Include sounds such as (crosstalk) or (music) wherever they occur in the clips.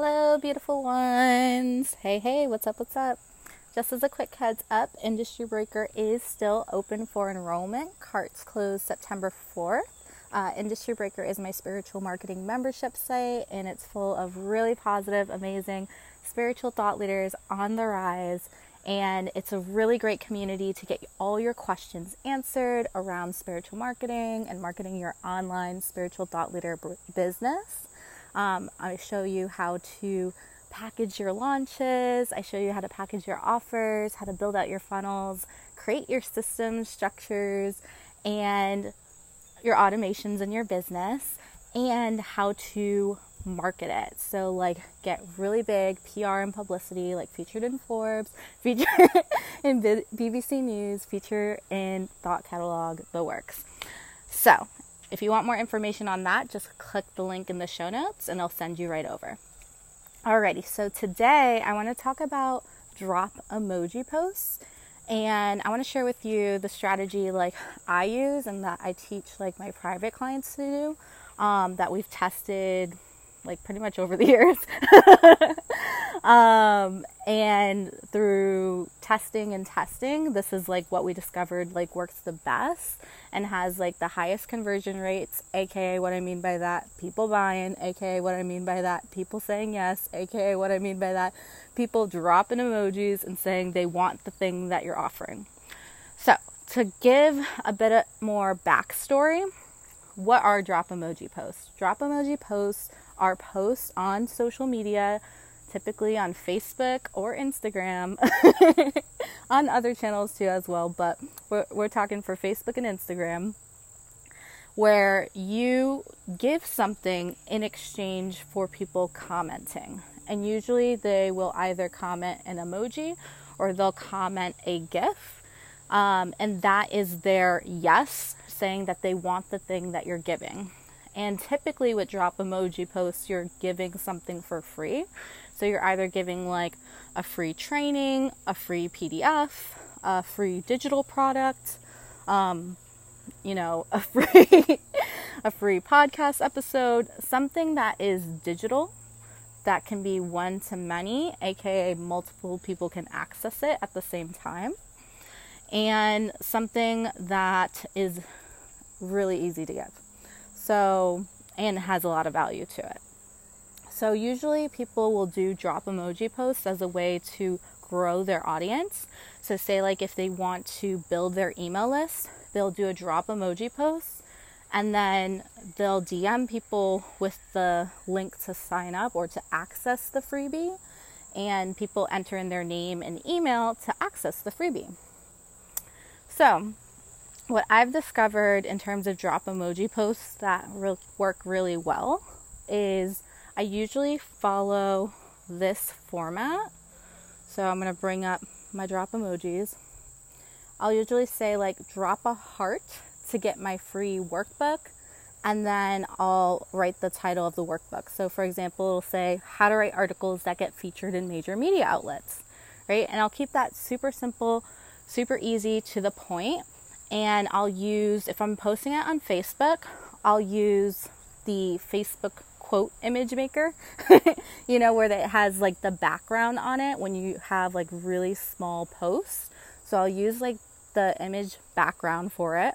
Hello, beautiful ones. Hey, hey, what's up? What's up? Just as a quick heads up, Industry Breaker is still open for enrollment. Carts close September 4th. Uh, Industry Breaker is my spiritual marketing membership site, and it's full of really positive, amazing spiritual thought leaders on the rise. And it's a really great community to get all your questions answered around spiritual marketing and marketing your online spiritual thought leader b- business. Um, I show you how to package your launches. I show you how to package your offers, how to build out your funnels, create your systems, structures, and your automations in your business, and how to market it. So, like, get really big PR and publicity, like featured in Forbes, (laughs) featured in BBC News, feature in Thought Catalog, the works. So, if you want more information on that, just click the link in the show notes and I'll send you right over. Alrighty, so today I want to talk about drop emoji posts and I want to share with you the strategy like I use and that I teach like my private clients to do um, that we've tested like pretty much over the years. (laughs) um, and through testing and testing, this is like what we discovered like works the best and has like the highest conversion rates, aka what I mean by that, people buying, aka what I mean by that, people saying yes, aka what I mean by that, people dropping emojis and saying they want the thing that you're offering. So, to give a bit more backstory, what are drop emoji posts? Drop emoji posts are posts on social media, typically on Facebook or Instagram, (laughs) on other channels too as well, but we're, we're talking for Facebook and Instagram, where you give something in exchange for people commenting. And usually they will either comment an emoji or they'll comment a GIF. Um, and that is their yes, saying that they want the thing that you're giving. And typically, with drop emoji posts, you're giving something for free. So you're either giving like a free training, a free PDF, a free digital product, um, you know, (laughs) a free a free podcast episode, something that is digital that can be one to many, aka multiple people can access it at the same time. And something that is really easy to give. So, and has a lot of value to it. So, usually people will do drop emoji posts as a way to grow their audience. So, say, like, if they want to build their email list, they'll do a drop emoji post and then they'll DM people with the link to sign up or to access the freebie. And people enter in their name and email to access the freebie. So, what I've discovered in terms of drop emoji posts that re- work really well is I usually follow this format. So I'm going to bring up my drop emojis. I'll usually say, like, drop a heart to get my free workbook, and then I'll write the title of the workbook. So, for example, it'll say, How to Write Articles That Get Featured in Major Media Outlets, right? And I'll keep that super simple, super easy to the point and I'll use, if I'm posting it on Facebook, I'll use the Facebook quote image maker, (laughs) you know, where it has like the background on it when you have like really small posts. So I'll use like the image background for it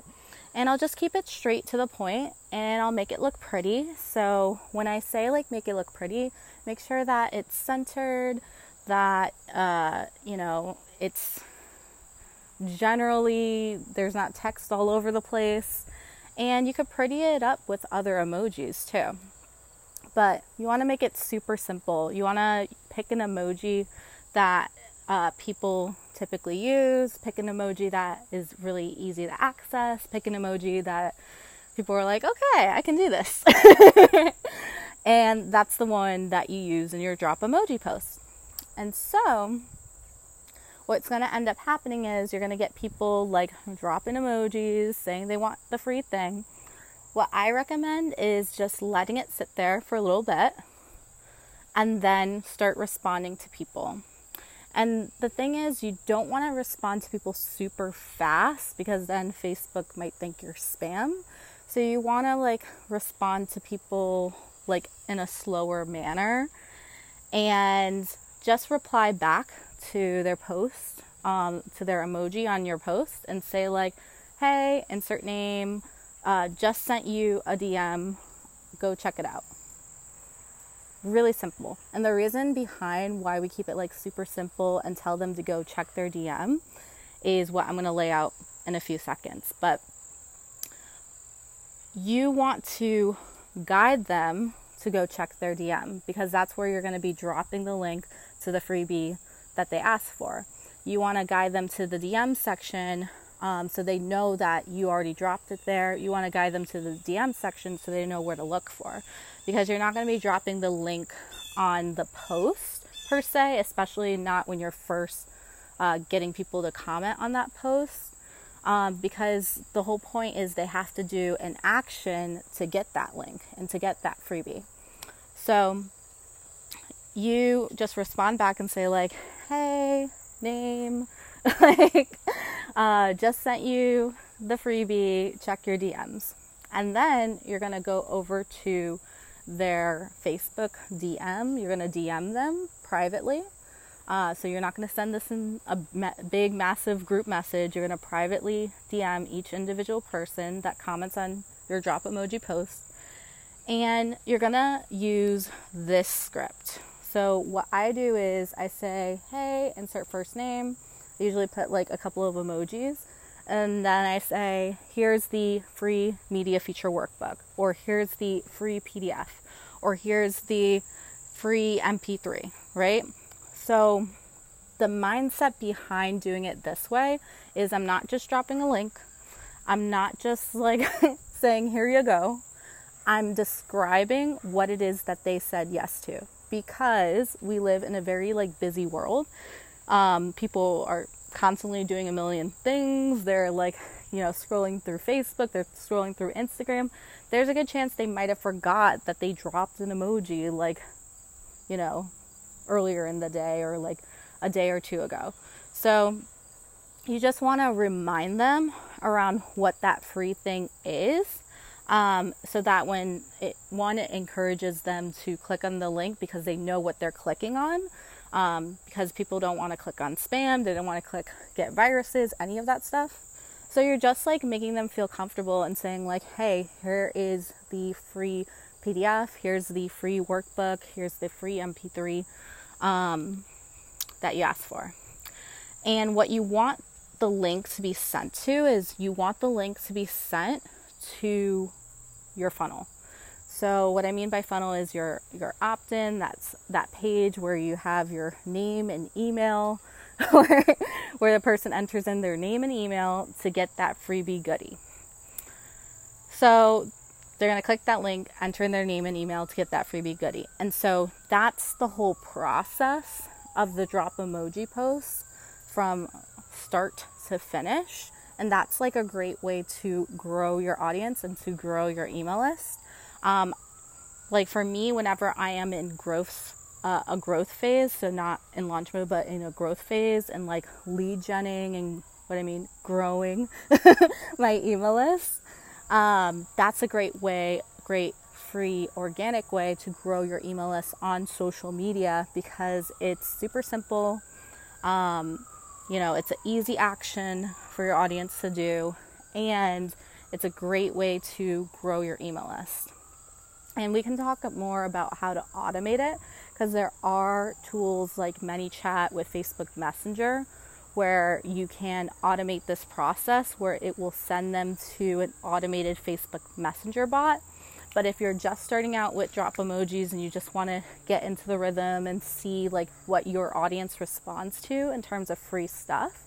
and I'll just keep it straight to the point and I'll make it look pretty. So when I say like make it look pretty, make sure that it's centered, that, uh, you know, it's Generally, there's not text all over the place, and you could pretty it up with other emojis too. But you want to make it super simple. You want to pick an emoji that uh, people typically use, pick an emoji that is really easy to access, pick an emoji that people are like, okay, I can do this. (laughs) and that's the one that you use in your drop emoji post. And so, what's going to end up happening is you're going to get people like dropping emojis saying they want the free thing. What I recommend is just letting it sit there for a little bit and then start responding to people. And the thing is, you don't want to respond to people super fast because then Facebook might think you're spam. So you want to like respond to people like in a slower manner and just reply back to their post, um, to their emoji on your post, and say, like, hey, insert name, uh, just sent you a DM, go check it out. Really simple. And the reason behind why we keep it like super simple and tell them to go check their DM is what I'm going to lay out in a few seconds. But you want to guide them to go check their DM because that's where you're going to be dropping the link to the freebie that they ask for. You want to guide them to the DM section um, so they know that you already dropped it there. You want to guide them to the DM section so they know where to look for because you're not going to be dropping the link on the post per se, especially not when you're first uh, getting people to comment on that post. Um, because the whole point is they have to do an action to get that link and to get that freebie. So you just respond back and say, like, hey, name, (laughs) like, uh, just sent you the freebie, check your DMs. And then you're going to go over to their Facebook DM. You're going to DM them privately. Uh, so you're not going to send this in a big, massive group message. You're going to privately DM each individual person that comments on your drop emoji post. And you're going to use this script. So what I do is I say, hey, insert first name. I usually put like a couple of emojis. And then I say, here's the free media feature workbook, or here's the free PDF, or here's the free MP3, right? So the mindset behind doing it this way is I'm not just dropping a link. I'm not just like (laughs) saying, here you go. I'm describing what it is that they said yes to because we live in a very like busy world. Um, people are constantly doing a million things. They're like, you know, scrolling through Facebook, they're scrolling through Instagram. There's a good chance they might have forgot that they dropped an emoji like, you know, earlier in the day or like a day or two ago. So you just want to remind them around what that free thing is um, so that when it one it encourages them to click on the link because they know what they're clicking on um, because people don't want to click on spam they don't want to click get viruses any of that stuff. So you're just like making them feel comfortable and saying like hey here is the free pdf here's the free workbook here's the free mp3 um, that you asked for. And what you want the link to be sent to is you want the link to be sent to your funnel. So what I mean by funnel is your your opt-in, that's that page where you have your name and email (laughs) where where the person enters in their name and email to get that freebie goodie. So they're going to click that link, enter in their name and email to get that freebie goodie. And so that's the whole process of the drop emoji post from start to finish. And that's like a great way to grow your audience and to grow your email list. Um, like for me, whenever I am in growth, uh, a growth phase, so not in launch mode, but in a growth phase and like lead genning and what I mean, growing (laughs) my email list, um, that's a great way, great free organic way to grow your email list on social media because it's super simple. Um, you know, it's an easy action for your audience to do, and it's a great way to grow your email list. And we can talk more about how to automate it because there are tools like ManyChat with Facebook Messenger where you can automate this process where it will send them to an automated Facebook Messenger bot but if you're just starting out with drop emojis and you just want to get into the rhythm and see like what your audience responds to in terms of free stuff,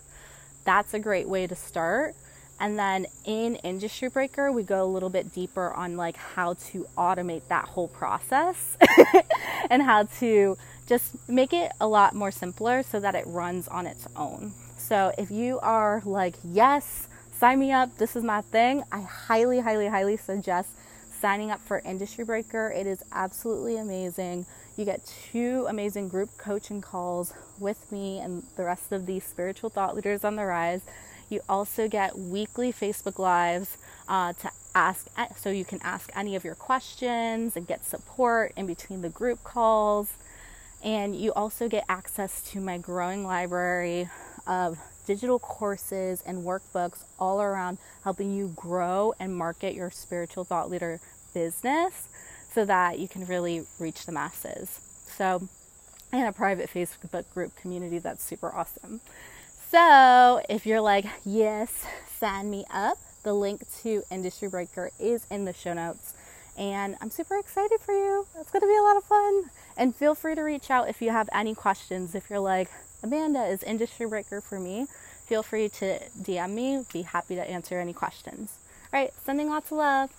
that's a great way to start. And then in Industry Breaker, we go a little bit deeper on like how to automate that whole process (laughs) and how to just make it a lot more simpler so that it runs on its own. So if you are like, yes, sign me up, this is my thing, I highly, highly, highly suggest signing up for Industry Breaker. It is absolutely amazing. You get two amazing group coaching calls with me and the rest of these spiritual thought leaders on the rise. You also get weekly Facebook Lives uh, to ask, so you can ask any of your questions and get support in between the group calls. And you also get access to my growing library of digital courses and workbooks all around helping you grow and market your spiritual thought leader business so that you can really reach the masses. So, and a private Facebook group community that's super awesome. So, if you're like, yes, sign me up, the link to Industry Breaker is in the show notes. And I'm super excited for you. It's going to be a lot of fun. And feel free to reach out if you have any questions. If you're like, Amanda, is Industry Breaker for me? Feel free to DM me. Be happy to answer any questions. All right, sending lots of love.